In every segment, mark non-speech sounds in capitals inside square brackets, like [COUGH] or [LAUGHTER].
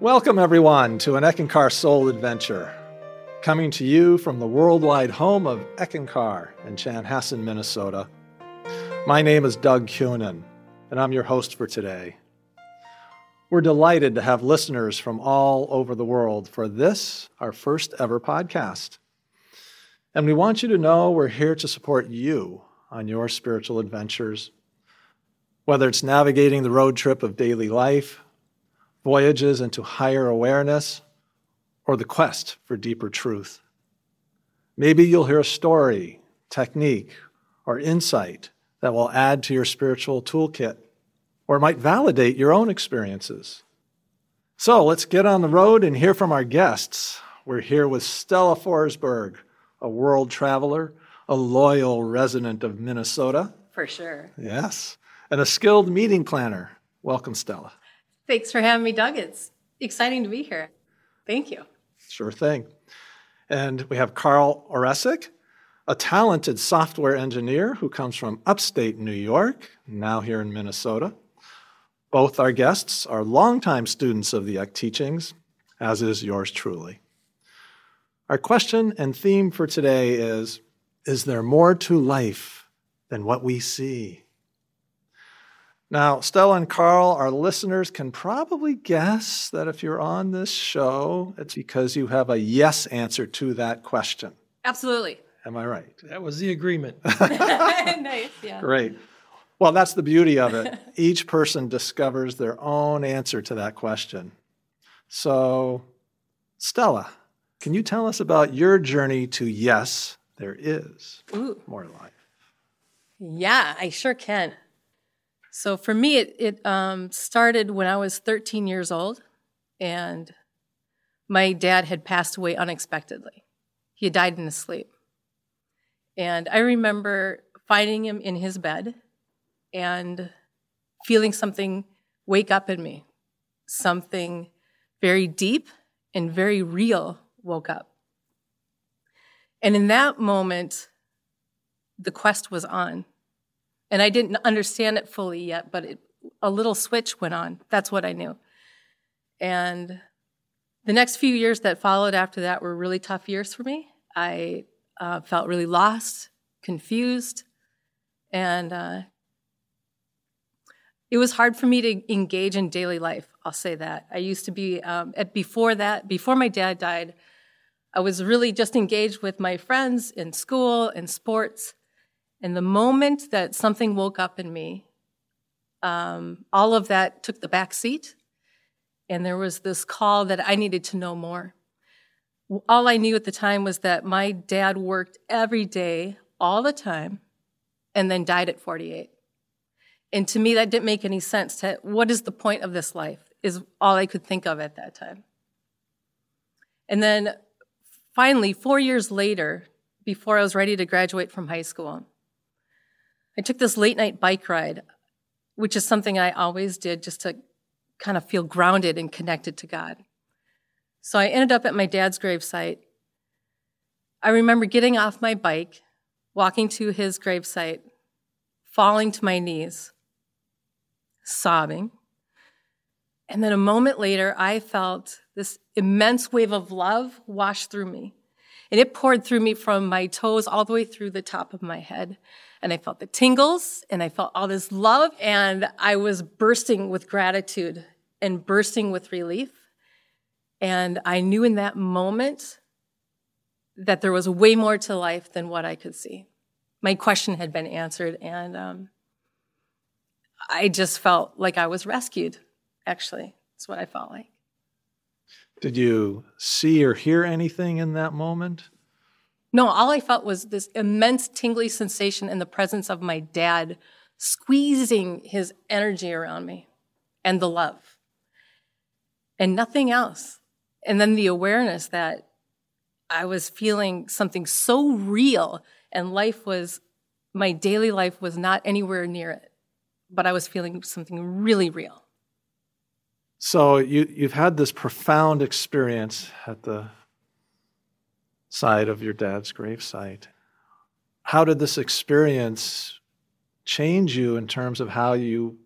Welcome, everyone, to an Eckankar Soul Adventure, coming to you from the worldwide home of Eckankar in Chanhassen, Minnesota. My name is Doug Cunin, and I'm your host for today. We're delighted to have listeners from all over the world for this, our first ever podcast. And we want you to know we're here to support you on your spiritual adventures, whether it's navigating the road trip of daily life, voyages into higher awareness, or the quest for deeper truth. Maybe you'll hear a story, technique, or insight that will add to your spiritual toolkit, or might validate your own experiences. So let's get on the road and hear from our guests. We're here with Stella Forsberg, a world traveler, a loyal resident of Minnesota. For sure. Yes, and a skilled meeting planner. Welcome, Stella. Thanks for having me, Doug. It's exciting to be here. Thank you. Sure thing. And we have Carl Oresic, a talented software engineer who comes from upstate New York, now here in Minnesota. Both our guests are longtime students of the ECK teachings, as is yours truly. Our question and theme for today is Is there more to life than what we see? Now, Stella and Carl, our listeners can probably guess that if you're on this show, it's because you have a yes answer to that question. Absolutely. Am I right? That was the agreement. [LAUGHS] [LAUGHS] nice, yeah. Great. Well, that's the beauty of it. Each person discovers their own answer to that question. So, Stella, can you tell us about your journey to yes, there is Ooh. more life? Yeah, I sure can. So for me, it, it um, started when I was 13 years old, and my dad had passed away unexpectedly. He had died in his sleep. And I remember finding him in his bed and feeling something wake up in me. Something very deep and very real woke up. And in that moment, the quest was on. And I didn't understand it fully yet, but it, a little switch went on. That's what I knew. And the next few years that followed after that were really tough years for me. I uh, felt really lost, confused, and uh, it was hard for me to engage in daily life. I'll say that. I used to be, um, at, before that, before my dad died, I was really just engaged with my friends in school and sports. And the moment that something woke up in me, um, all of that took the back seat. And there was this call that I needed to know more. All I knew at the time was that my dad worked every day, all the time, and then died at 48. And to me, that didn't make any sense. To, what is the point of this life? Is all I could think of at that time. And then finally, four years later, before I was ready to graduate from high school, I took this late night bike ride, which is something I always did just to kind of feel grounded and connected to God. So I ended up at my dad's gravesite. I remember getting off my bike, walking to his gravesite, falling to my knees, sobbing. And then a moment later, I felt this immense wave of love wash through me. And it poured through me from my toes all the way through the top of my head. And I felt the tingles and I felt all this love. And I was bursting with gratitude and bursting with relief. And I knew in that moment that there was way more to life than what I could see. My question had been answered, and um, I just felt like I was rescued, actually. That's what I felt like. Did you see or hear anything in that moment? No, all I felt was this immense tingly sensation in the presence of my dad squeezing his energy around me and the love and nothing else. And then the awareness that I was feeling something so real and life was, my daily life was not anywhere near it, but I was feeling something really real. So you, you've had this profound experience at the side of your dad's gravesite. How did this experience change you in terms of how you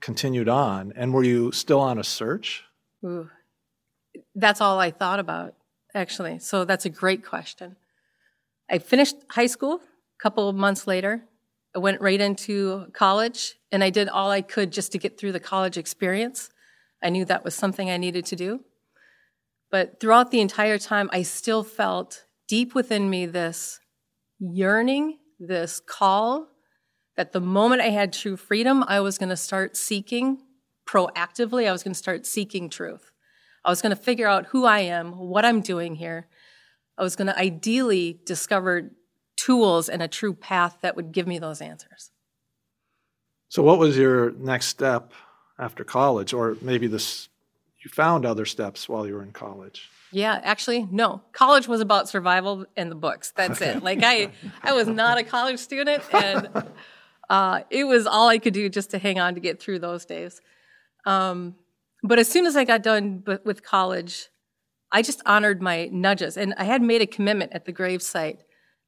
continued on? And were you still on a search? Ooh. That's all I thought about, actually. So that's a great question. I finished high school a couple of months later. I went right into college, and I did all I could just to get through the college experience. I knew that was something I needed to do. But throughout the entire time, I still felt deep within me this yearning, this call that the moment I had true freedom, I was going to start seeking proactively, I was going to start seeking truth. I was going to figure out who I am, what I'm doing here. I was going to ideally discover tools and a true path that would give me those answers. So, what was your next step after college, or maybe this you found other steps while you were in college? Yeah, actually, no. College was about survival and the books. That's it. Like I, I was not a college student, and uh, it was all I could do just to hang on to get through those days. Um, but as soon as I got done with college, I just honored my nudges, and I had made a commitment at the gravesite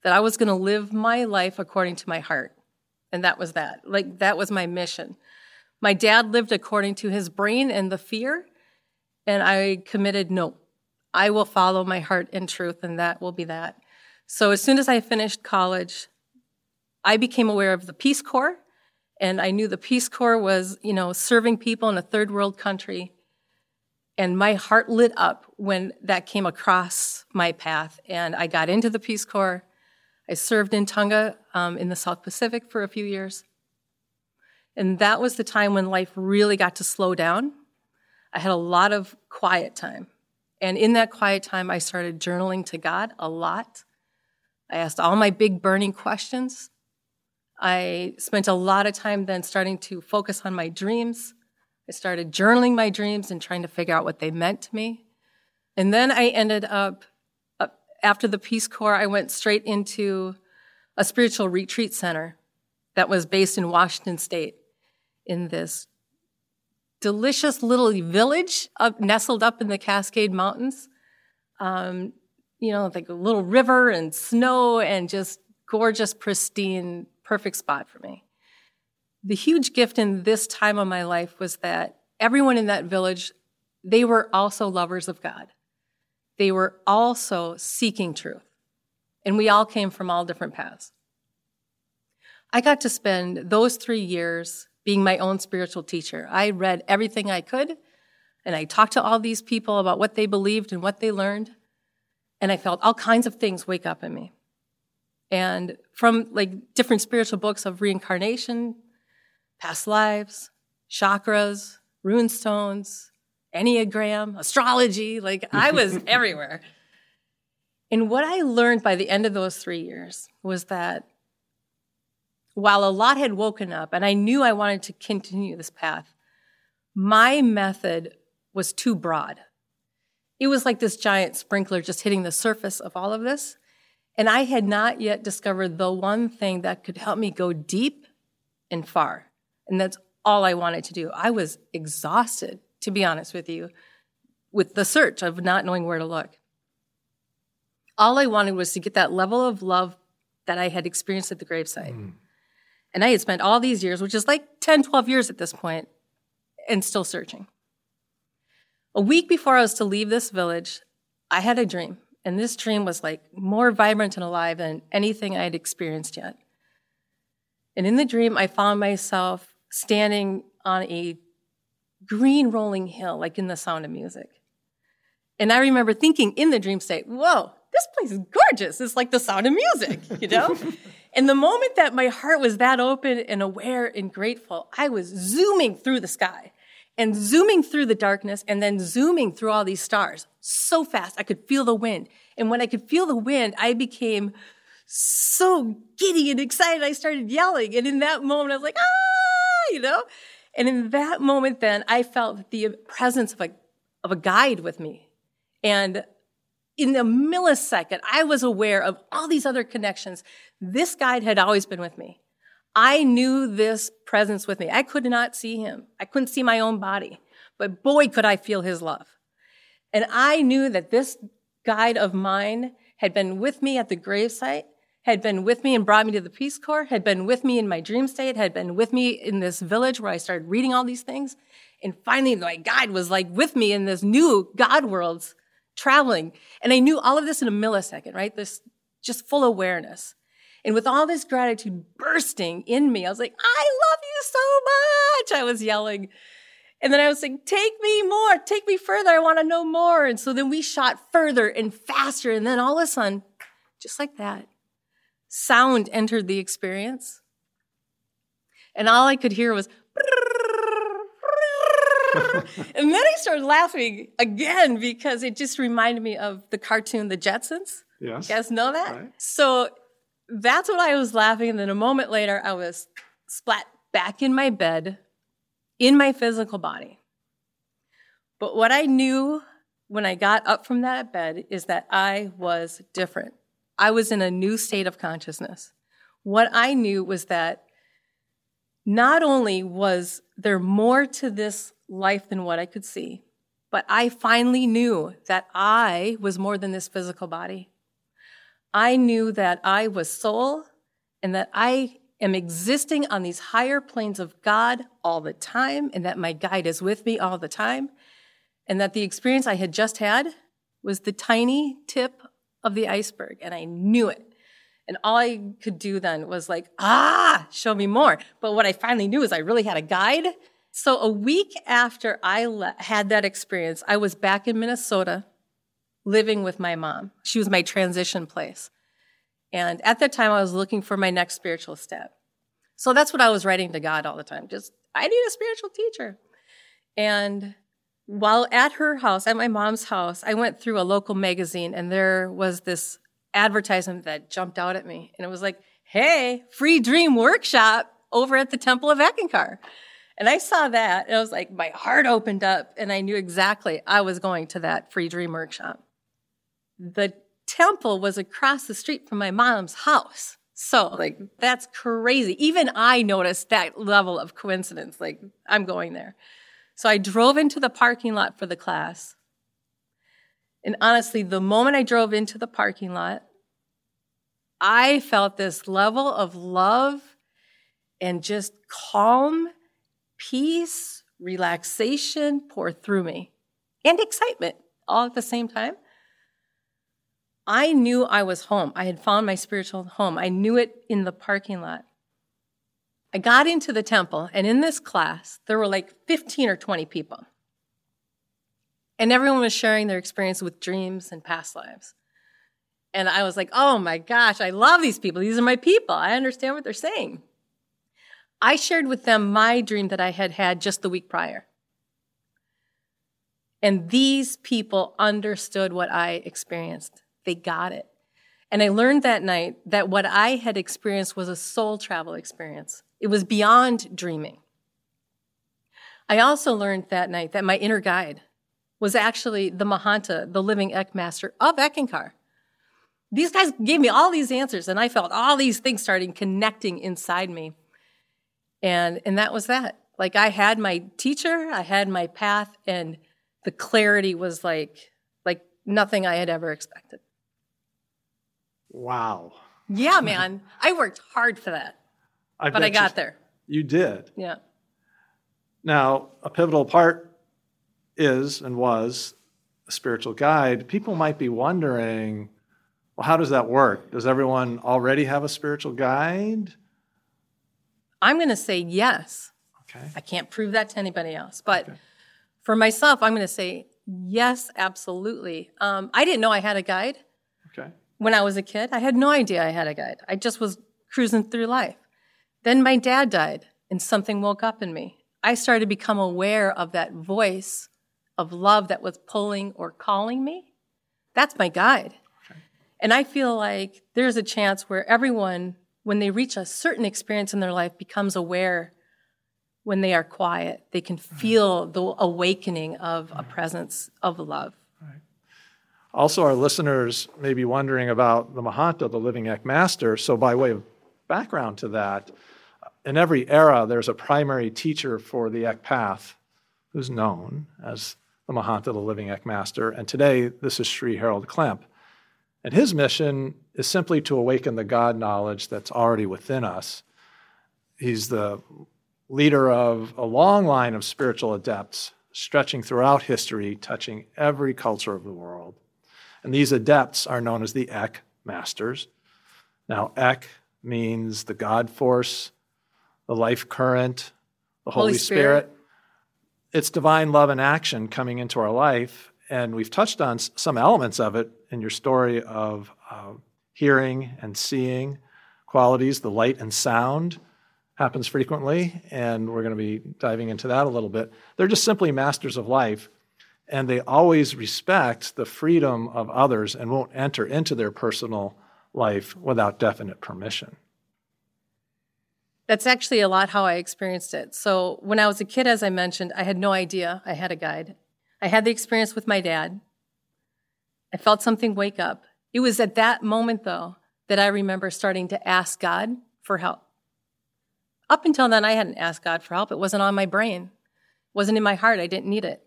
that I was going to live my life according to my heart, and that was that. Like that was my mission. My dad lived according to his brain and the fear, and I committed no. I will follow my heart and truth, and that will be that. So as soon as I finished college, I became aware of the Peace Corps, and I knew the Peace Corps was, you know, serving people in a third world country. And my heart lit up when that came across my path. And I got into the Peace Corps. I served in Tonga um, in the South Pacific for a few years. And that was the time when life really got to slow down. I had a lot of quiet time. And in that quiet time, I started journaling to God a lot. I asked all my big burning questions. I spent a lot of time then starting to focus on my dreams. I started journaling my dreams and trying to figure out what they meant to me. And then I ended up, after the Peace Corps, I went straight into a spiritual retreat center that was based in Washington State in this delicious little village up, nestled up in the Cascade Mountains. Um, you know, like a little river and snow and just gorgeous, pristine perfect spot for me. The huge gift in this time of my life was that everyone in that village, they were also lovers of God. They were also seeking truth. And we all came from all different paths. I got to spend those three years being my own spiritual teacher. I read everything I could, and I talked to all these people about what they believed and what they learned, and I felt all kinds of things wake up in me. And from like different spiritual books of reincarnation, past lives, chakras, rune stones, Enneagram, astrology, like I was [LAUGHS] everywhere. And what I learned by the end of those three years was that while a lot had woken up and I knew I wanted to continue this path, my method was too broad. It was like this giant sprinkler just hitting the surface of all of this. And I had not yet discovered the one thing that could help me go deep and far. And that's all I wanted to do. I was exhausted, to be honest with you, with the search of not knowing where to look. All I wanted was to get that level of love that I had experienced at the gravesite. Mm. And I had spent all these years, which is like 10, 12 years at this point, and still searching. A week before I was to leave this village, I had a dream. And this dream was like more vibrant and alive than anything I had experienced yet. And in the dream, I found myself standing on a green rolling hill, like in the sound of music. And I remember thinking in the dream state, whoa, this place is gorgeous. It's like the sound of music, you know? [LAUGHS] and the moment that my heart was that open and aware and grateful, I was zooming through the sky and zooming through the darkness and then zooming through all these stars so fast. I could feel the wind. And when I could feel the wind, I became so giddy and excited. I started yelling. And in that moment, I was like, ah, you know? And in that moment, then I felt the presence of a, of a guide with me. And in a millisecond, I was aware of all these other connections. This guide had always been with me. I knew this presence with me. I could not see him. I couldn't see my own body, but boy, could I feel his love. And I knew that this guide of mine had been with me at the gravesite, had been with me and brought me to the Peace Corps, had been with me in my dream state, had been with me in this village where I started reading all these things. And finally, my guide was like with me in this new God worlds traveling. And I knew all of this in a millisecond, right? This just full awareness. And with all this gratitude bursting in me, I was like, I love you so much. I was yelling. And then I was like, take me more, take me further. I want to know more. And so then we shot further and faster. And then all of a sudden, just like that, sound entered the experience. And all I could hear was, [LAUGHS] and then I started laughing again because it just reminded me of the cartoon The Jetsons. Yes. You guys know that? Right. So that's what I was laughing. And then a moment later, I was splat back in my bed, in my physical body. But what I knew when I got up from that bed is that I was different. I was in a new state of consciousness. What I knew was that not only was there more to this life than what I could see, but I finally knew that I was more than this physical body. I knew that I was soul and that I am existing on these higher planes of God all the time and that my guide is with me all the time and that the experience I had just had was the tiny tip of the iceberg and I knew it. And all I could do then was like, ah, show me more. But what I finally knew is I really had a guide. So a week after I le- had that experience, I was back in Minnesota living with my mom. She was my transition place. And at that time, I was looking for my next spiritual step. So that's what I was writing to God all the time. Just, I need a spiritual teacher. And while at her house, at my mom's house, I went through a local magazine and there was this advertisement that jumped out at me. And it was like, hey, free dream workshop over at the Temple of Eckankar. And I saw that and I was like, my heart opened up and I knew exactly I was going to that free dream workshop. The temple was across the street from my mom's house. So, like, that's crazy. Even I noticed that level of coincidence. Like, I'm going there. So I drove into the parking lot for the class. And honestly, the moment I drove into the parking lot, I felt this level of love and just calm, peace, relaxation pour through me, and excitement all at the same time. I knew I was home. I had found my spiritual home. I knew it in the parking lot. I got into the temple, and in this class, there were like 15 or 20 people. And everyone was sharing their experience with dreams and past lives. And I was like, oh my gosh, I love these people. These are my people. I understand what they're saying. I shared with them my dream that I had had just the week prior. And these people understood what I experienced. They got it. And I learned that night that what I had experienced was a soul travel experience. It was beyond dreaming. I also learned that night that my inner guide was actually the Mahanta, the living Eck Master of Eckankar. These guys gave me all these answers, and I felt all these things starting connecting inside me. And, and that was that. Like I had my teacher, I had my path, and the clarity was like, like nothing I had ever expected. Wow. Yeah, man. I worked hard for that, I but I got you, there. You did. Yeah. Now, a pivotal part is and was a spiritual guide. People might be wondering, well, how does that work? Does everyone already have a spiritual guide? I'm going to say yes. Okay. I can't prove that to anybody else. But Okay. for myself, I'm going to say yes, absolutely. Um, I didn't know I had a guide Okay. when I was a kid. I had no idea I had a guide. I just was cruising through life. Then my dad died, and something woke up in me. I started to become aware of that voice of love that was pulling or calling me. That's my guide. And I feel like there's a chance where everyone, when they reach a certain experience in their life, becomes aware when they are quiet. They can mm-hmm. feel the awakening of a mm-hmm. presence of love. Also, our listeners may be wondering about the Mahanta, the living Eck Master. So, by way of background to that, uh, in every era, there's a primary teacher for the Eck path who's known as the Mahanta, the living Eck Master. And today, this is Sri Harold Klemp. And his mission is simply to awaken the God knowledge that's already within us. He's the leader of a long line of spiritual adepts stretching throughout history, touching every culture of the world. And these adepts are known as the Eck masters. Now, Eck means the God force, the life current, the Holy, Holy Spirit. Spirit. It's divine love and action coming into our life. And we've touched on some elements of it in your story of uh, hearing and seeing qualities, the light and sound happens frequently, and we're going to be diving into that a little bit. They're just simply masters of life, and they always respect the freedom of others and won't enter into their personal life without definite permission. That's actually a lot how I experienced it. So when I was a kid, as I mentioned, I had no idea I had a guide. I had the experience with my dad. I felt something wake up. It was at that moment, though, that I remember starting to ask God for help. Up until then, I hadn't asked God for help. It wasn't on my brain, it wasn't in my heart. I didn't need it.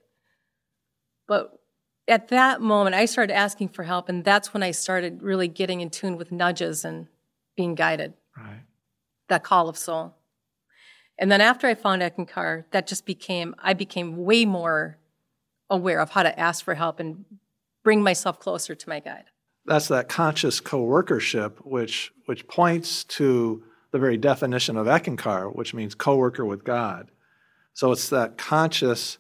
But at that moment, I started asking for help, and that's when I started really getting in tune with nudges and being guided Right. that call of soul. And then after I found Eckankar, that just became, I became way more aware of how to ask for help and bring myself closer to my guide. That's that conscious co-workership, which which points to the very definition of Eckankar, which means co-worker with God. So it's that conscious,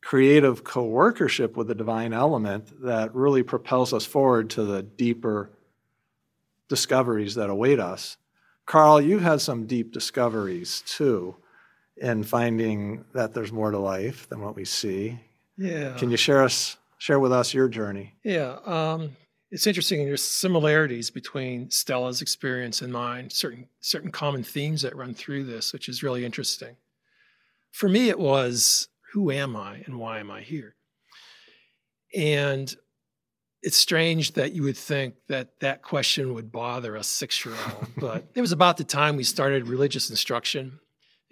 creative co-workership with the divine element that really propels us forward to the deeper discoveries that await us. Carl, you've had some deep discoveries too in finding that there's more to life than what we see. Yeah. Can you share us share with us your journey? Yeah. Um, it's interesting. There's similarities between Stella's experience and mine. Certain certain common themes that run through this, which is really interesting. For me, it was who am I and why am I here? And it's strange that you would think that that question would bother a six year old, but [LAUGHS] it was about the time we started religious instruction.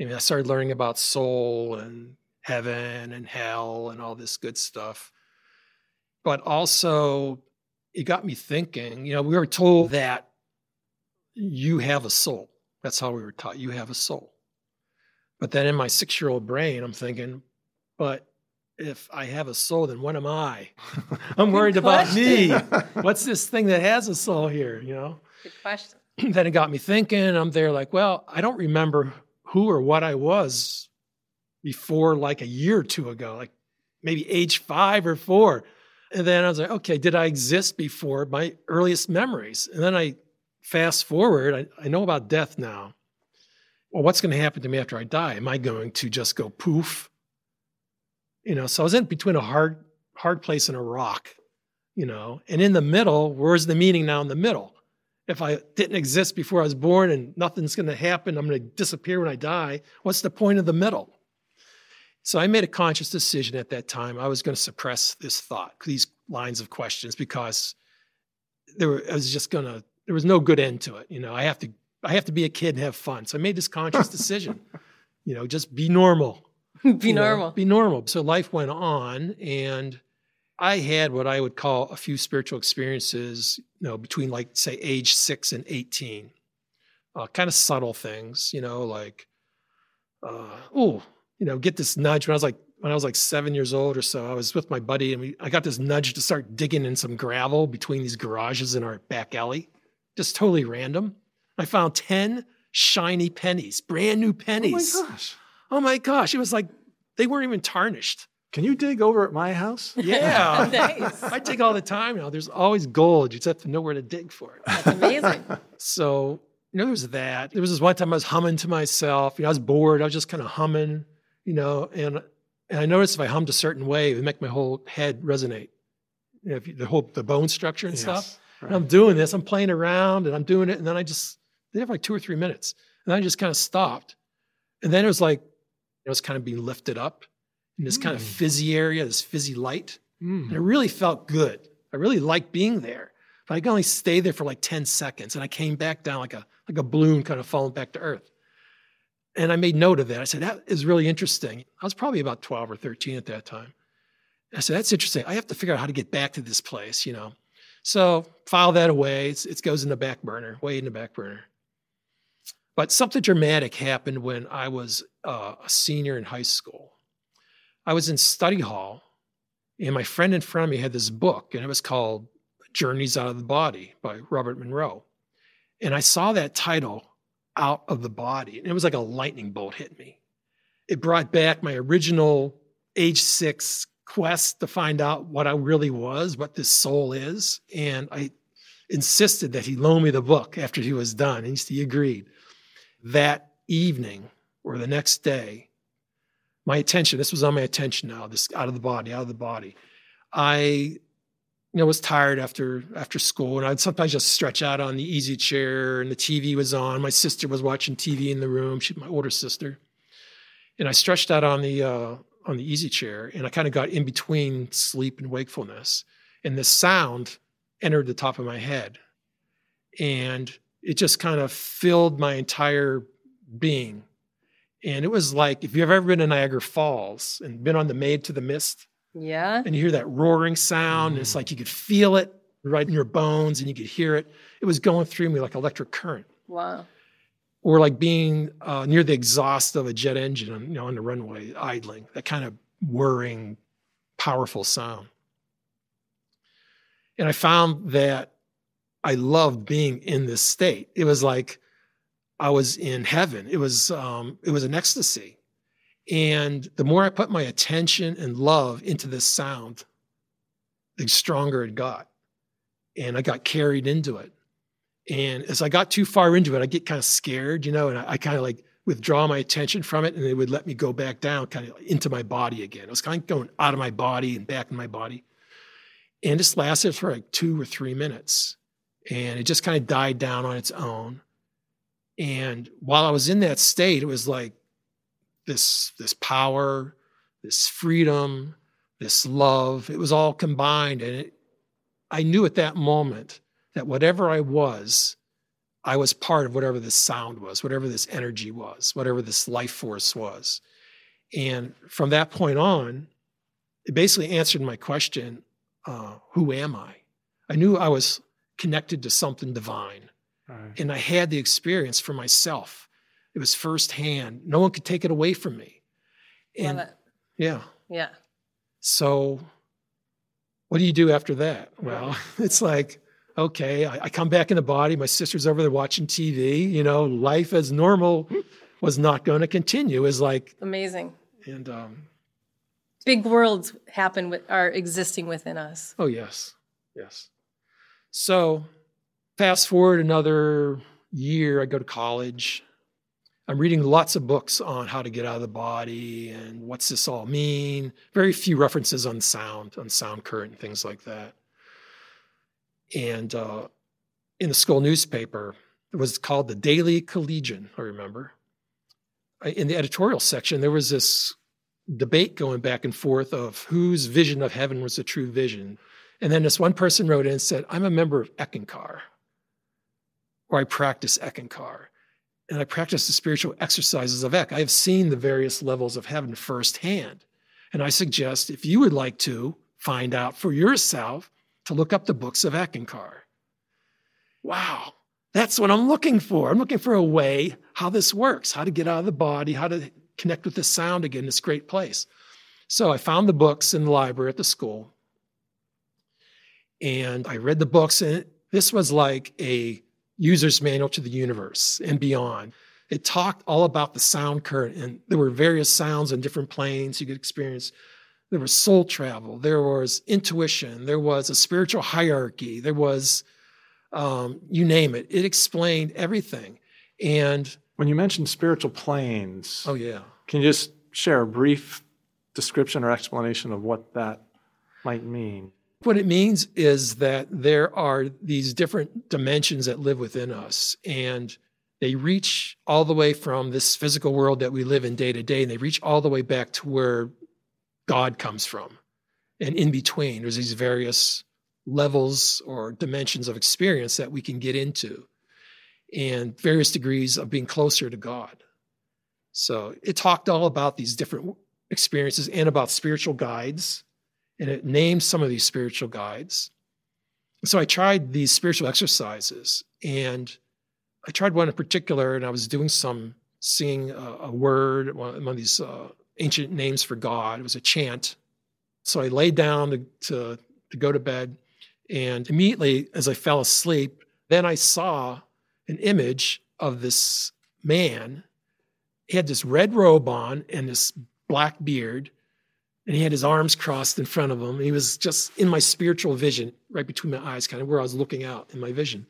I mean, I started learning about soul and heaven and hell and all this good stuff. But also, it got me thinking. You know, we were told that you have a soul. That's how we were taught. You have a soul. But then in my six year old brain, I'm thinking, but if I have a soul, then what am I? [LAUGHS] I'm worried about me. [LAUGHS] What's this thing that has a soul here, you know? Good question. then it got me thinking. I'm there like, well, I don't remember who or what I was before like a year or two ago, like maybe age five or four. And then I was like, okay, did I exist before my earliest memories? And then I fast forward, I, I know about death now. Well, what's going to happen to me after I die? Am I going to just go poof? You know, so I was in between a hard, hard place and a rock, you know, and in the middle, where's the meaning now in the middle? If I didn't exist before I was born and nothing's going to happen, I'm going to disappear when I die, what's the point of the middle? So I made a conscious decision at that time. I was going to suppress this thought, these lines of questions, because there were, I was just going to, there was no good end to it. You know, I have to, I have to be a kid and have fun. So I made this conscious [LAUGHS] decision, you know, just be normal. Be you know, normal. be normal. So life went on, and I had what I would call a few spiritual experiences, you know, between like say age six and eighteen, uh, kind of subtle things, you know, like, uh, oh, you know, get this nudge when I was like when I was like seven years old or so. I was with my buddy, and we I got this nudge to start digging in some gravel between these garages in our back alley, just totally random. I found ten shiny pennies, brand new pennies. Oh my gosh. Oh my gosh, it was like they weren't even tarnished. Can you dig over at my house? [LAUGHS] Yeah. [LAUGHS] Nice. I dig all the time now. There's always gold. You just have to know where to dig for it. That's amazing. [LAUGHS] So, you know, there was that. There was this one time I was humming to myself. You know, I was bored. I was just kind of humming, you know, and and I noticed if I hummed a certain way, it would make my whole head resonate. You know, if you, the whole the bone structure and stuff. And I'm doing this, I'm playing around and I'm doing it. And then I just did it for like two or three minutes. And then I just kind of stopped. And then it was like, it was kind of being lifted up in this kind of Mm. fizzy area, this fizzy light. Mm. And it really felt good. I really liked being there. But I could only stay there for like 10 seconds. And I came back down like a like a balloon kind of falling back to earth. And I made note of that. I said, that is really interesting. I was probably about 12 or 13 at that time. I said, that's interesting. I have to figure out how to get back to this place, you know. So file that away. It's, it goes in the back burner, way in the back burner. But something dramatic happened when I was uh, a senior in high school. I was in study hall, and my friend in front of me had this book, and it was called Journeys Out of the Body by Robert Monroe. And I saw that title, Out of the Body, and it was like a lightning bolt hit me. It brought back my original age six quest to find out what I really was, what this soul is. And I insisted that he loan me the book after he was done, and he agreed. That evening or the next day, my attention, this was on my attention now, this out of the body, out of the body. I you know, was tired after after school, and I'd sometimes just stretch out on the easy chair, and the TV was on. My sister was watching TV in the room. She's my older sister, and I stretched out on the uh, on the easy chair, and I kind of got in between sleep and wakefulness, and this sound entered the top of my head, and it just kind of filled my entire being, and it was like if you've ever been to Niagara Falls and been on the Maid of the Mist yeah. And you hear that roaring sound, mm. and it's like you could feel it right in your bones and you could hear it. It was going through me like electric current. Wow. Or like being uh, near the exhaust of a jet engine on, you know, on the runway, idling, that kind of whirring, powerful sound. And I found that I loved being in this state. It was like I was in heaven. It was um, it was an ecstasy. And the more I put my attention and love into this sound, the stronger it got. And I got carried into it. And as I got too far into it, I get kind of scared, you know, and I, I kind of like withdraw my attention from it and it would let me go back down kind of into my body again. It was kind of going out of my body and back in my body. And this lasted for like two or three minutes. And it just kind of died down on its own. And while I was in that state, it was like this this power, this freedom, this love. It was all combined, and it, I knew at that moment that whatever I was, I was part of whatever this sound was, whatever this energy was, whatever this life force was. And from that point on, it basically answered my question uh, Who am I? I knew I was connected to something divine. Right. And I had the experience for myself it was firsthand. No one could take it away from me. And Love it. yeah. Yeah. So what do you do after that? Well, [LAUGHS] it's like, okay, I, I, come back in the body. My sister's over there watching TV. You know, life as normal was not going to continue. Is like amazing. And um, big worlds happen with are existing within us. Oh yes, yes. So fast forward another year, I go to college. I'm reading lots of books on how to get out of the body and what's this all mean. Very few references on sound, on sound current, and things like that. And uh, in the school newspaper, it was called the Daily Collegian, I remember. In the editorial section, there was this debate going back and forth of whose vision of heaven was the true vision. And then this one person wrote in and said, I'm a member of Eckankar, or I practice Eckankar and I practice the spiritual exercises of Eck. I have seen the various levels of heaven firsthand. And I suggest if you would like to find out for yourself, to look up the books of Eckankar. Wow, that's what I'm looking for. I'm looking for a way how this works, how to get out of the body, how to connect with the sound again, this great place. So I found the books in the library at the school. And I read the books, and this was like a user's manual to the universe and beyond. It talked all about the sound current, and there were various sounds on different planes you could experience. There was soul travel, there was intuition, there was a spiritual hierarchy, there was um, you name it. It explained everything. And when you mentioned spiritual planes, oh yeah, can you just share a brief description or explanation of what that might mean? What it means is that there are these different dimensions that live within us, and they reach all the way from this physical world that we live in day to day, and they reach all the way back to where God comes from. And in between, there's these various levels or dimensions of experience that we can get into, and various degrees of being closer to God. So it talked all about these different experiences and about spiritual guides and it names some of these spiritual guides. So I tried these spiritual exercises, and I tried one in particular, and I was doing some singing a, a word, one, of these uh, ancient names for God. It was a chant. So I laid down to, to, to go to bed, and immediately as I fell asleep, then I saw an image of this man. He had this red robe on and this black beard, and he had his arms crossed in front of him. He was just in my spiritual vision, right between my eyes, kind of where I was looking out in my vision.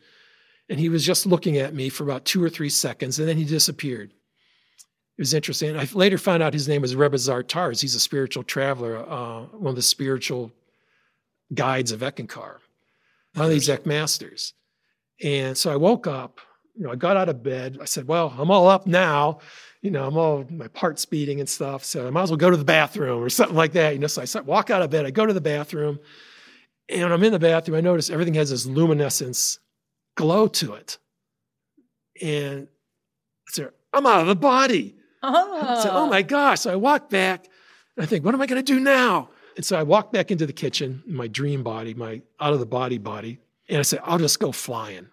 And he was just looking at me for about two or three seconds, and then he disappeared. It was interesting. I later found out his name was Rebazar Tarzs. He's a spiritual traveler, uh, one of the spiritual guides of Eckankar, one of these Eck masters. And so I woke up, you know, I got out of bed. I said, well, I'm all up now. You know, I'm all, my heart's beating and stuff. So I might as well go to the bathroom or something like that. You know, so I walk out of bed, I go to the bathroom. And when I'm in the bathroom, I notice everything has this luminescence glow to it. And I said, I'm out of the body. Oh. Said, oh my gosh. So I walk back and I think, what am I going to do now? And so I walk back into the kitchen, my dream body, my out of the body body. And I said, I'll just go flying.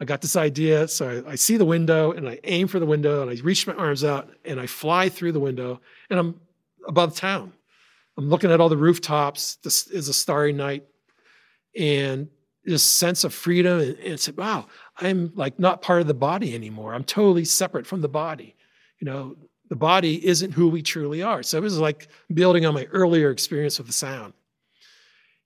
I got this idea. So I, I, see the window and I aim for the window and I reach my arms out and I fly through the window and I'm above town. I'm looking at all the rooftops. This is a starry night. And this sense of freedom and, and said, wow, I'm like not part of the body anymore. I'm totally separate from the body. You know, the body isn't who we truly are. So it was like building on my earlier experience with the sound.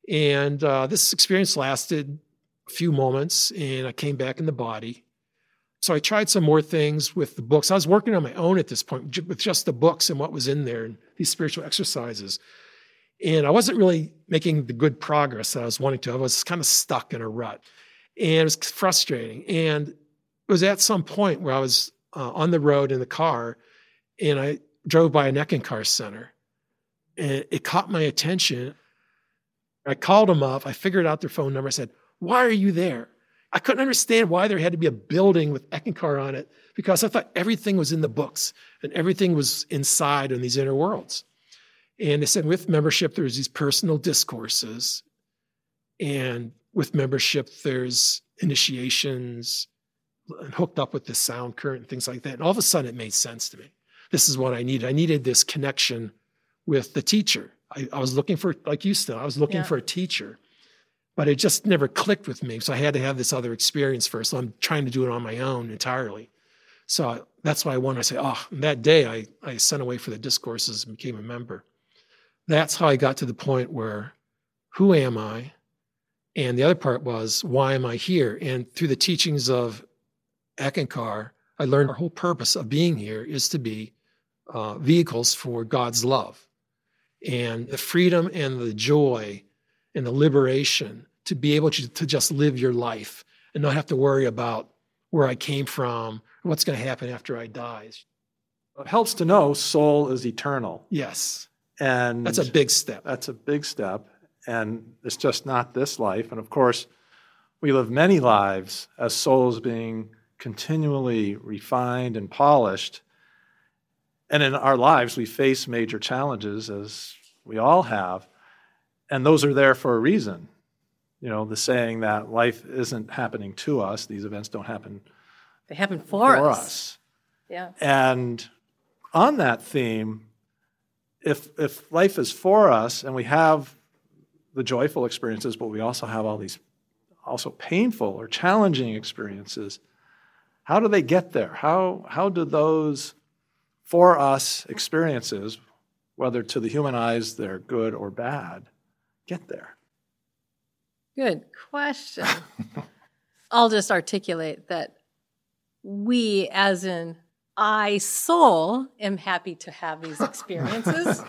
And uh, this experience lasted a few moments, and I came back in the body. So I tried some more things with the books. I was working on my own at this point with just the books and what was in there and these spiritual exercises. And I wasn't really making the good progress that I was wanting to. I was kind of stuck in a rut. And it was frustrating. And it was at some point where I was uh, on the road in the car and I drove by an Eckankar center and it caught my attention. I called them up. I figured out their phone number. I said, Why are you there? I couldn't understand why there had to be a building with Eckankar on it because I thought everything was in the books and everything was inside in these inner worlds. And they said with membership, there's these personal discourses. And with membership, there's initiations hooked up with the sound current and things like that. And all of a sudden, it made sense to me. This is what I needed. I needed this connection with the teacher. I, I was looking for, like you still, I was looking yeah. for a teacher, but it just never clicked with me. So I had to have this other experience first. So I'm trying to do it on my own entirely. So that's why I wanted to say, oh, that day I, I sent away for the discourses and became a member that's how I got to the point where who am I? And the other part was, why am I here? And through the teachings of Eckankar, I learned our whole purpose of being here is to be uh, vehicles for God's love and the freedom and the joy and the liberation to be able to, to just live your life and not have to worry about where I came from, what's going to happen after I die. It helps to know soul is eternal. Yes. And that's a big step. That's a big step. And it's just not this life. And of course, we live many lives as souls being continually refined and polished. And in our lives, we face major challenges, as we all have. And those are there for a reason. You know, the saying that life isn't happening to us, these events don't happen. They happen for, for us. us. Yeah. And on that theme, if if life is for us and we have the joyful experiences, but we also have all these also painful or challenging experiences, how do they get there? How how do those for us experiences, whether to the human eyes they're good or bad, get there? Good question. [LAUGHS] I'll just articulate that we, as in I, soul, am happy to have these [LAUGHS] experiences.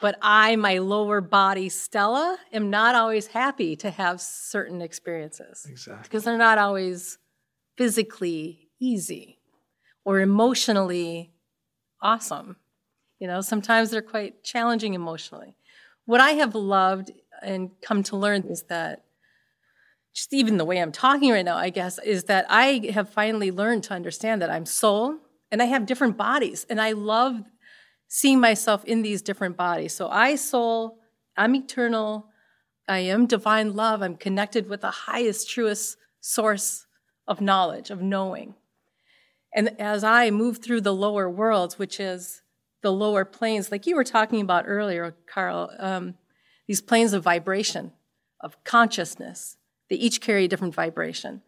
but I, my lower body, Stella, am not always happy to have certain experiences. Exactly. Because they're not always physically easy or emotionally awesome. You know, sometimes they're quite challenging emotionally. What I have loved and come to learn is that just even the way I'm talking right now, I guess, is that I have finally learned to understand that I'm soul, and I have different bodies, and I love seeing myself in these different bodies. So I, soul, I'm eternal. I am divine love. I'm connected with the highest, truest source of knowledge, of knowing. And as I move through the lower worlds, which is the lower planes, like you were talking about earlier, Carl, um, these planes of vibration, of consciousness, they each carry a different vibration.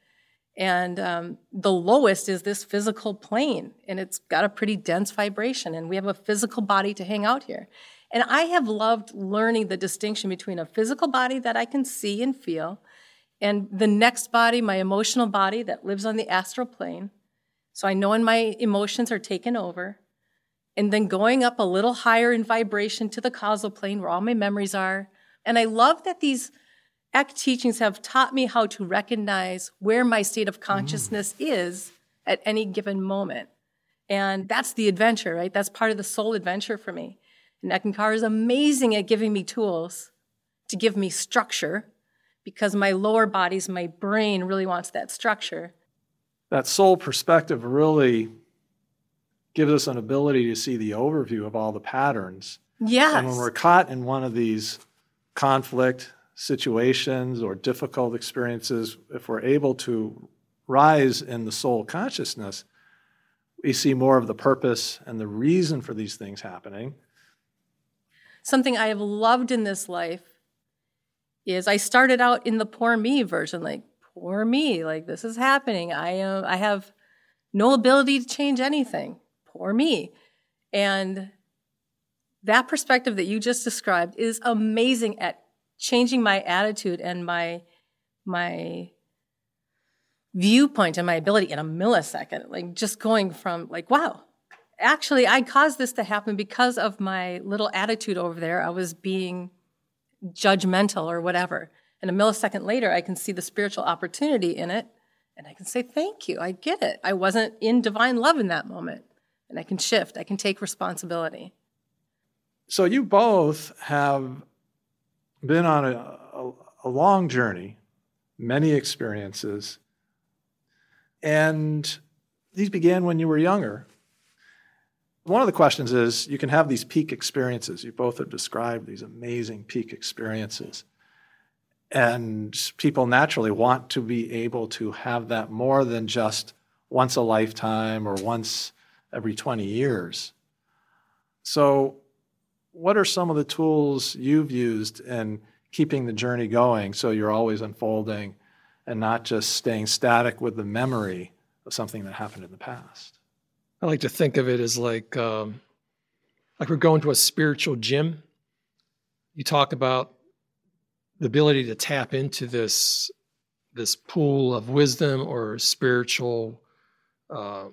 And um, the lowest is this physical plane, and it's got a pretty dense vibration, and we have a physical body to hang out here. And I have loved learning the distinction between a physical body that I can see and feel, and the next body, my emotional body that lives on the astral plane. So I know when my emotions are taken over, and then going up a little higher in vibration to the causal plane where all my memories are. And I love that these ECK teachings have taught me how to recognize where my state of consciousness mm. is at any given moment. And that's the adventure, right? That's part of the soul adventure for me. And Eckankar is amazing at giving me tools to give me structure because my lower bodies, my brain really wants that structure. That soul perspective really gives us an ability to see the overview of all the patterns. Yes. And when we're caught in one of these conflict, situations or difficult experiences, if we're able to rise in the soul consciousness, we see more of the purpose and the reason for these things happening. Something I have loved in this life is I started out in the poor me version, like poor me, like this is happening. I am I have no ability to change anything. Poor me. And that perspective that you just described is amazing at changing my attitude and my my viewpoint and my ability in a millisecond like just going from like wow actually i caused this to happen because of my little attitude over there. I was being judgmental or whatever. And a millisecond later i can see the spiritual opportunity in it and i can say thank you. I get it. I wasn't in divine love in that moment and i can shift i can take responsibility so you both have been on a, a, a long journey, many experiences, and these began when you were younger. One of the questions is you can have these peak experiences. You both have described these amazing peak experiences. And people naturally want to be able to have that more than just once a lifetime or once every 20 years. So, what are some of the tools you've used in keeping the journey going so you're always unfolding and not just staying static with the memory of something that happened in the past? I like to think of it as like um, like we're going to a spiritual gym. You talk about the ability to tap into this this pool of wisdom or spiritual uh,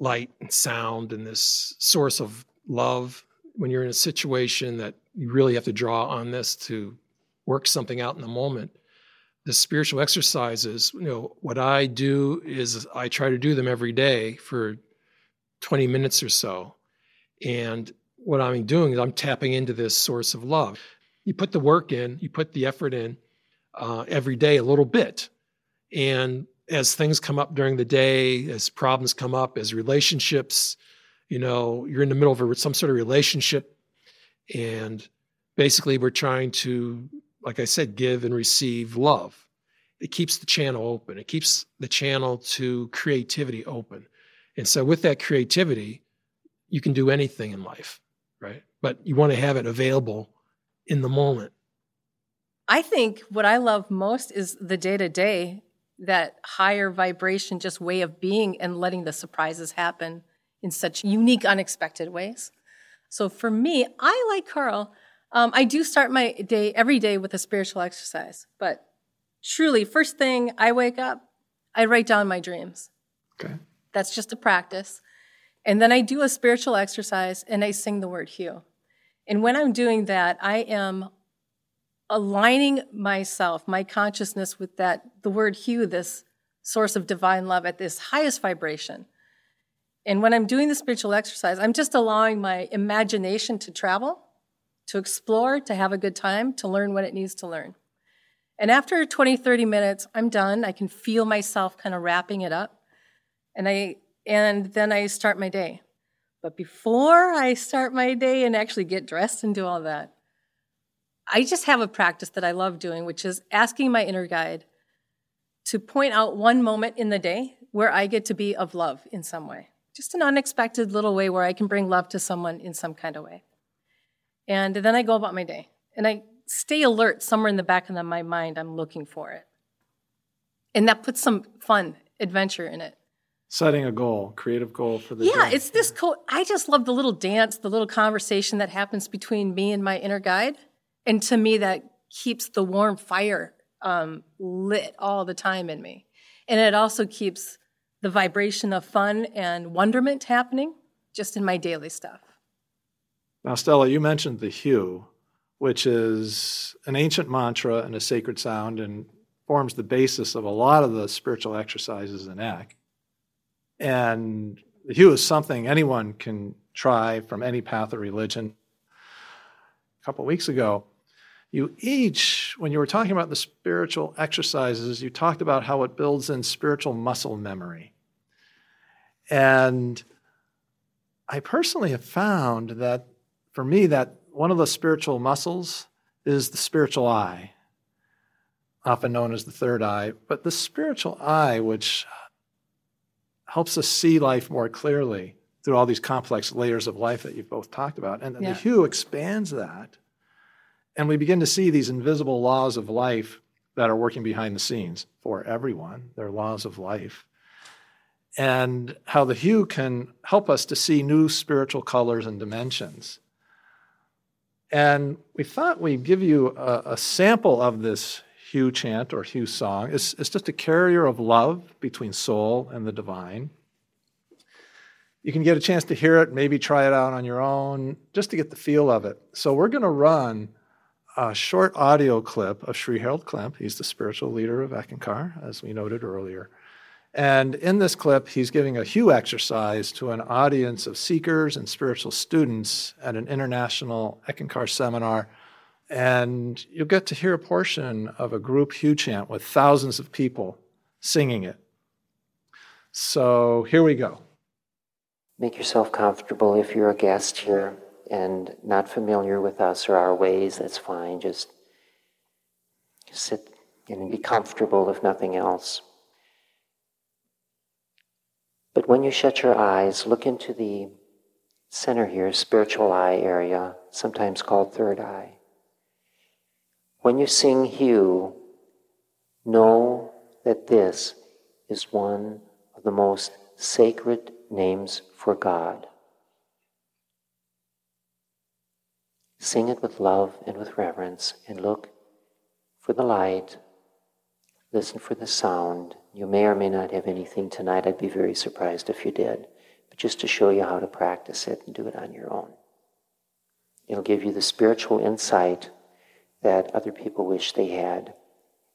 light and sound and this source of love. When you're in a situation that you really have to draw on this to work something out in the moment the spiritual exercises you know what i do is i try to do them every day for 20 minutes or so. And what i'm doing is i'm tapping into this source of love. You put the work in you put the effort in uh, every day a little bit. And as things come up during the day as problems come up as relationships you know you're in the middle of some sort of relationship. And basically we're trying to like i said give and receive love. It keeps the channel open. It keeps the channel to creativity open. And so with that creativity you can do anything in life right? But you want to have it available in the moment. I think what i love most is the day to day that higher vibration just way of being and letting the surprises happen in such unique, unexpected ways. So for me, I like Carl. Um, I do start my day every day with a spiritual exercise, but truly, first thing I wake up, I write down my dreams. Okay. That's just a practice. And then I do a spiritual exercise and I sing the word HU. And when I'm doing that, I am aligning myself, my consciousness with that, the word HU, this source of divine love at this highest vibration. And when I'm doing the spiritual exercise, I'm just allowing my imagination to travel, to explore, to have a good time, to learn what it needs to learn. And after 20, 30 minutes, I'm done. I can feel myself kind of wrapping it up. And I and then I start my day. But before I start my day and actually get dressed and do all that, I just have a practice that I love doing, which is asking my inner guide to point out one moment in the day where I get to be of love in some way. Just an unexpected little way where I can bring love to someone in some kind of way. And then I go about my day. And I stay alert somewhere in the back of my mind. I'm looking for it. And that puts some fun, adventure in it. Setting a goal, creative goal for the yeah, day. it's this co- I just love the little dance, the little conversation that happens between me and my inner guide. And to me, that keeps the warm fire um, lit all the time in me. And it also keeps the vibration of fun and wonderment happening just in my daily stuff. Now, Stella, you mentioned the HU, which is an ancient mantra and a sacred sound and forms the basis of a lot of the spiritual exercises in ECK. And the HU is something anyone can try from any path of religion. Couple weeks ago, you each, when you were talking about the spiritual exercises, you talked about how it builds in spiritual muscle memory. And I personally have found that for me, that one of the spiritual muscles is the spiritual eye, often known as the third eye. But the spiritual eye, which helps us see life more clearly through all these complex layers of life that you've both talked about. And, Yeah. the HU expands that. And we begin to see these invisible laws of life that are working behind the scenes for everyone. They're laws of life. And how the HU can help us to see new spiritual colors and dimensions. And we thought we'd give you a, a sample of this HU chant or HU song. It's, it's just a carrier of love between soul and the divine. You can get a chance to hear it, maybe try it out on your own, just to get the feel of it. So we're going to run a short audio clip of Sri Harold Klemp. He's the spiritual leader of Eckankar, as we noted earlier. And in this clip, he's giving a HU exercise to an audience of seekers and spiritual students at an international Eckankar seminar. And you'll get to hear a portion of a group HU chant with thousands of people singing it. So here we go. Make yourself comfortable if you're a guest here and not familiar with us or our ways, that's fine. Just sit and be comfortable if nothing else. But when you shut your eyes, look into the center here, spiritual eye area, sometimes called third eye. When you sing HU, know that this is one of the most sacred names for God. Sing it with love and with reverence and look for the light. Listen for the sound. You may or may not have anything tonight. I'd be very surprised if you did. But just to show you how to practice it and do it on your own. It'll give you the spiritual insight that other people wish they had,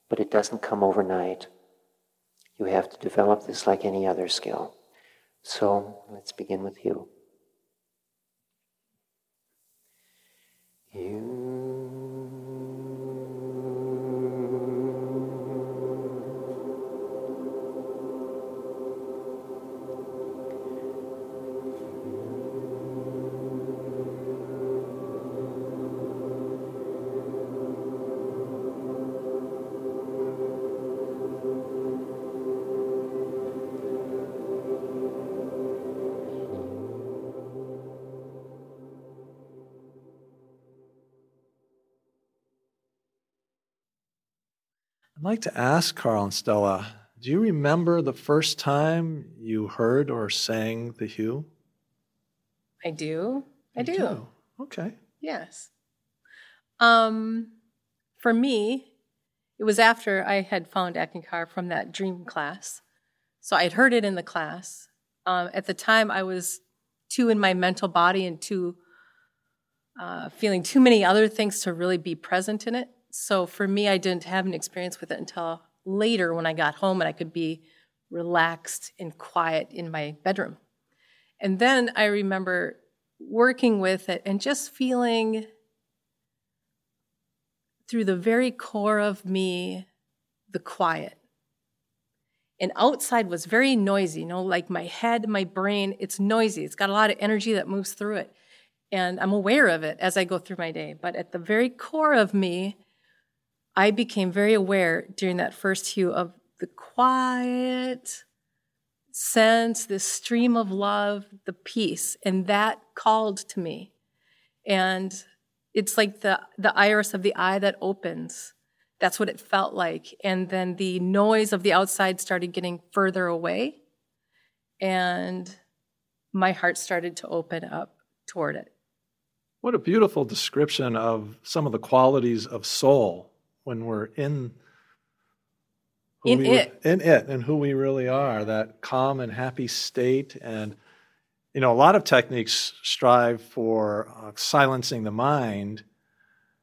but it doesn't come overnight. You have to develop this like any other skill. So let's begin with you. I'd like to ask Carl and Stella do you remember the first time you heard or sang the HU? I do. I You do. Okay. Yes. Um, for me, it was after I had found Eckankar from that dream class. So I had heard it in the class. Um, at the time, I was too in my mental body and too uh, feeling too many other things to really be present in it. So for me, I didn't have an experience with it until later when I got home and I could be relaxed and quiet in my bedroom. And then I remember working with it and just feeling through the very core of me the quiet. And outside was very noisy, you know, like my head, my brain, it's noisy. It's got a lot of energy that moves through it. And I'm aware of it as I go through my day. But at the very core of me, I became very aware during that first HU of the quiet sense, this stream of love, the peace, and that called to me. And it's like the, the iris of the eye that opens. That's what it felt like. And then the noise of the outside started getting further away. And my heart started to open up toward it. What a beautiful description of some of the qualities of soul when we're in in we, it. in it and who we really are that calm and happy state and you know a lot of techniques strive for uh, silencing the mind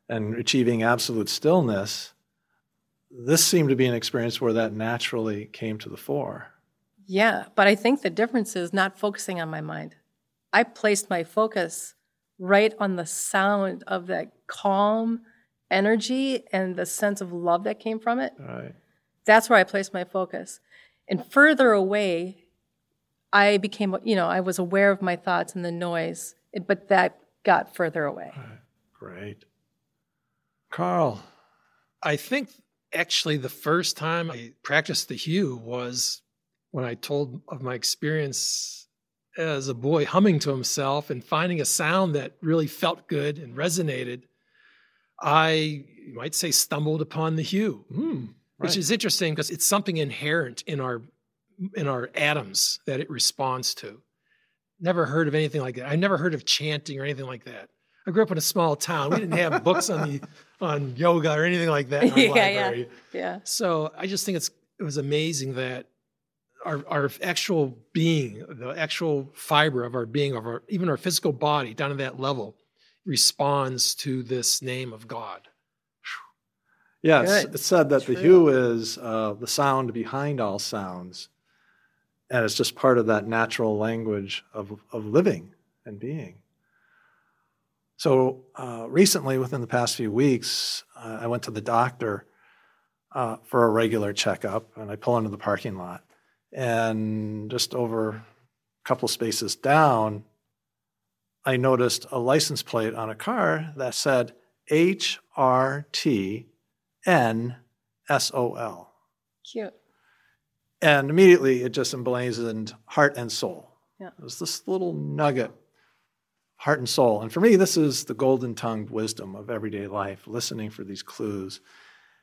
and achieving absolute stillness this seemed to be an experience where that naturally came to the fore Yeah, but I think the difference is not focusing on my mind. I placed my focus right on the sound of that calm energy and the sense of love that came from it. right That's where I placed my focus. And further away, I became, you know, I was aware of my thoughts and the noise, but that got further away. Right. great carl I think actually the first time I practiced the HU was when I told of my experience as a boy humming to himself and finding a sound that really felt good and resonated. I you might say stumbled upon the HU, hmm. which right. is interesting because it's something inherent in our in our atoms that it responds to. Never heard of anything like that. I never heard of chanting or anything like that. I grew up in a small town. We didn't have books on the [LAUGHS] on yoga or anything like that in our [LAUGHS] Yeah, yeah. Yeah. So I just think it's it was amazing that our our actual being, the actual fiber of our being, of our even our physical body, down to that level, responds to this name of God. Yeah, it's, Good. it's said that the True. HU is uh, the sound behind all sounds, and it's just part of that natural language of, of living and being. So uh, recently, within the past few weeks, uh, I went to the doctor uh, for a regular checkup, and I pull into the parking lot, and just over a couple spaces down, I noticed a license plate on a car that said HRT N S O L. Cute. And immediately it just emblazoned heart and soul. Yeah. It was this little nugget, heart and soul. And for me, this is the golden tongued wisdom of everyday life, listening for these clues.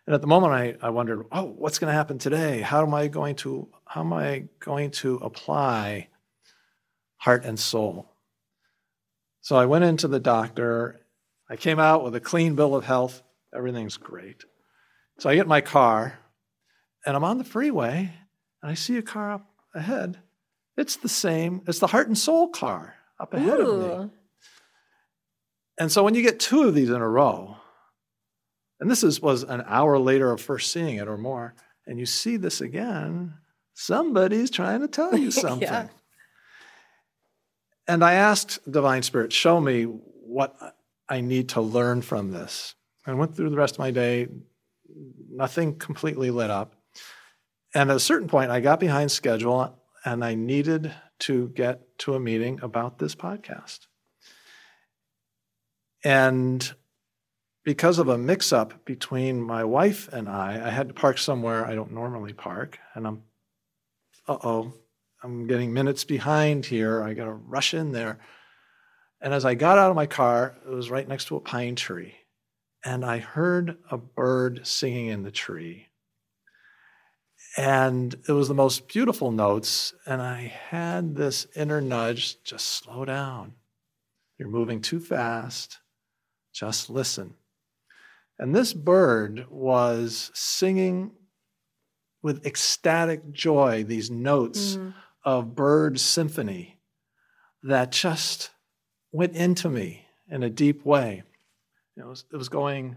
And at the moment I, I wondered, oh, what's going to happen today? How am I going to how am I going to apply heart and soul? So I went into the doctor. I came out with a clean bill of health. Everything's great. So I get my car and I'm on the freeway and I see a car up ahead. It's the same, it's the heart and soul car up ahead of me. And so when you get two of these in a row, and this is, was an hour later of first seeing it or more, and you see this again, somebody's trying to tell you [LAUGHS] something. Yeah. And I asked Divine Spirit, show me what I need to learn from this. I went through the rest of my day, nothing completely lit up. And at a certain point, I got behind schedule and I needed to get to a meeting about this podcast. And because of a mix up between my wife and I, I had to park somewhere I don't normally park. And I'm, uh oh, I'm getting minutes behind here. I got to rush in there. And as I got out of my car, it was right next to a pine tree. And I heard a bird singing in the tree. And it was the most beautiful notes. And I had this inner nudge just slow down. You're moving too fast. Just listen. And this bird was singing with ecstatic joy these notes Mhm. Of bird symphony that just went into me in a deep way. It was, it was going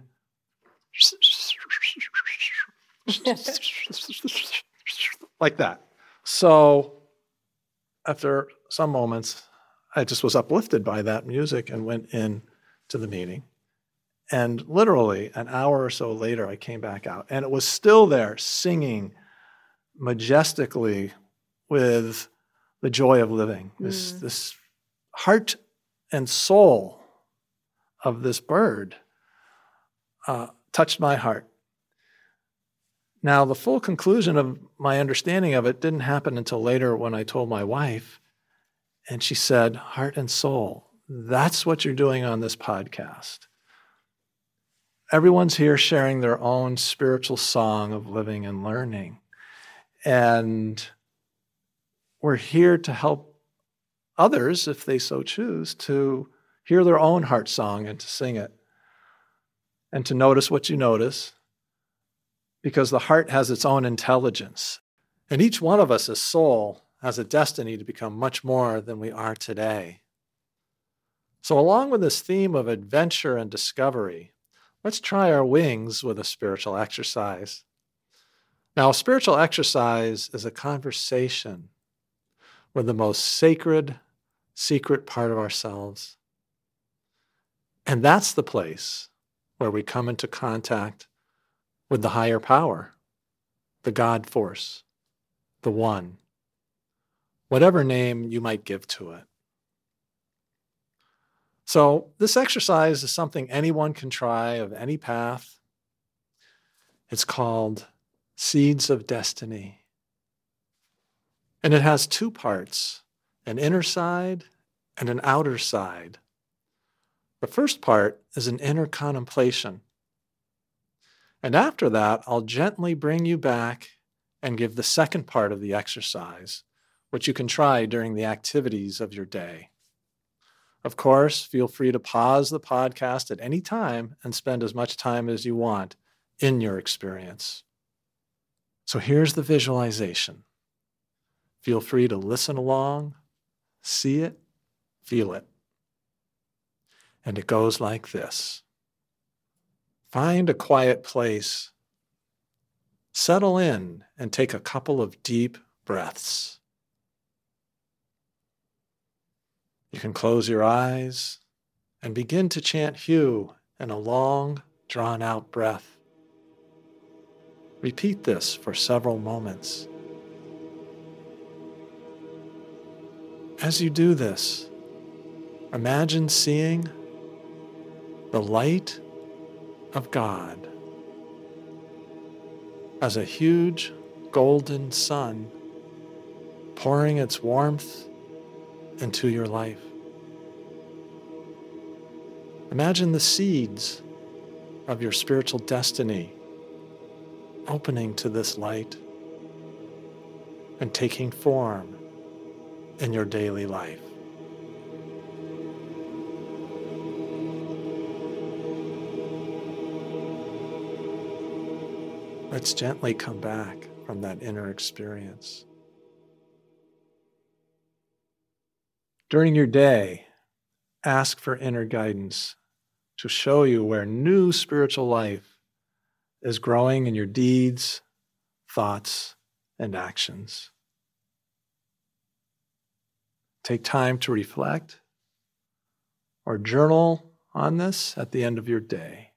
like that. So after some moments, I just was uplifted by that music and went in to the meeting. And literally an hour or so later, I came back out, and it was still there singing majestically with the joy of living. This, Mm. this heart and soul of this bird uh, touched my heart. Now, the full conclusion of my understanding of it didn't happen until later when I told my wife, and she said, Heart and soul, that's what you're doing on this podcast. Everyone's here sharing their own spiritual song of living and learning. And we're here to help others, if they so choose, to hear their own heart song and to sing it and to notice what you notice because the heart has its own intelligence. And each one of us as soul has a destiny to become much more than we are today. So, along with this theme of adventure and discovery, let's try our wings with a spiritual exercise. Now, a spiritual exercise is a conversation with the most sacred, secret part of ourselves. And that's the place where we come into contact with the higher power, the God force, the One, whatever name you might give to it. So, this exercise is something anyone can try of any path. It's called Seeds of Destiny. And it has two parts an inner side and an outer side. The first part is an inner contemplation. And after that, I'll gently bring you back and give the second part of the exercise, which you can try during the activities of your day. Of course, feel free to pause the podcast at any time and spend as much time as you want in your experience. So here's the visualization. Feel free to listen along, see it, feel it. And it goes like this Find a quiet place, settle in, and take a couple of deep breaths. You can close your eyes and begin to chant HU in a long, drawn out breath. Repeat this for several moments. As you do this, imagine seeing the light of God as a huge golden sun pouring its warmth into your life. Imagine the seeds of your spiritual destiny opening to this light and taking form in your daily life. Let's gently come back from that inner experience. During your day, ask for inner guidance to show you where new spiritual life is growing in your deeds, thoughts, and actions. Take time to reflect or journal on this at the end of your day.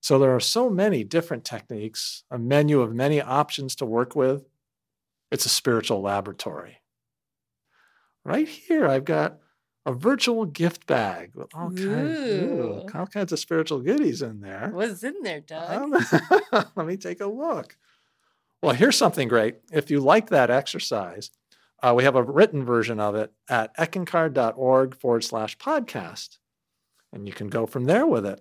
So there are so many different techniques, a menu of many options to work with. It's a spiritual laboratory. Right here, I've got a virtual gift bag with all kinds, ooh, all kinds of spiritual goodies in there. What's in there, Doug? Um, [LAUGHS] let me take a look. Well, here's something great. If you like that exercise, uh, we have a written version of it at eckankar.org forward slash podcast. And you can go from there with it.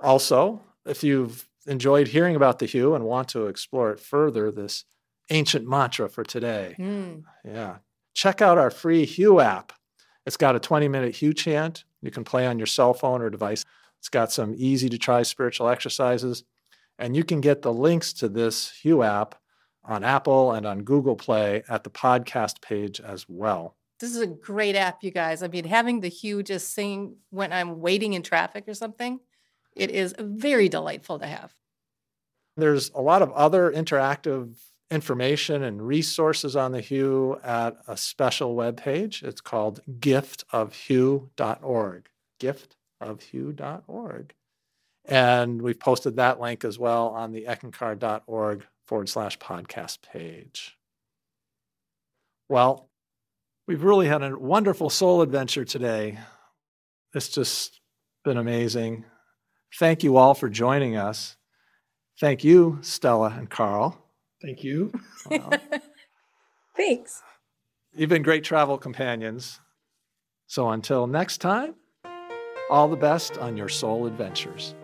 Also, if you've enjoyed hearing about the HU and want to explore it further, this ancient mantra for today, mm. yeah, check out our free HU app. It's got a 20 minute HU chant you can play on your cell phone or device. It's got some easy to try spiritual exercises. And you can get the links to this HU app on Apple and on Google Play at the podcast page as well. This is a great app, you guys. I mean, having the HU just sing when I'm waiting in traffic or something it is very delightful to have. There's a lot of other interactive information and resources on the HU at a special web page. It's called giftofhu.org. Giftofhu.org. And we've posted that link as well on the eckankar.org forward slash podcast page. Well, we've really had a wonderful soul adventure today. It's just been amazing. Thank you all for joining us. Thank you, Stella and Carl. Thank you. [LAUGHS] Thanks. You've been great travel companions. So until next time, all the best on your soul adventures.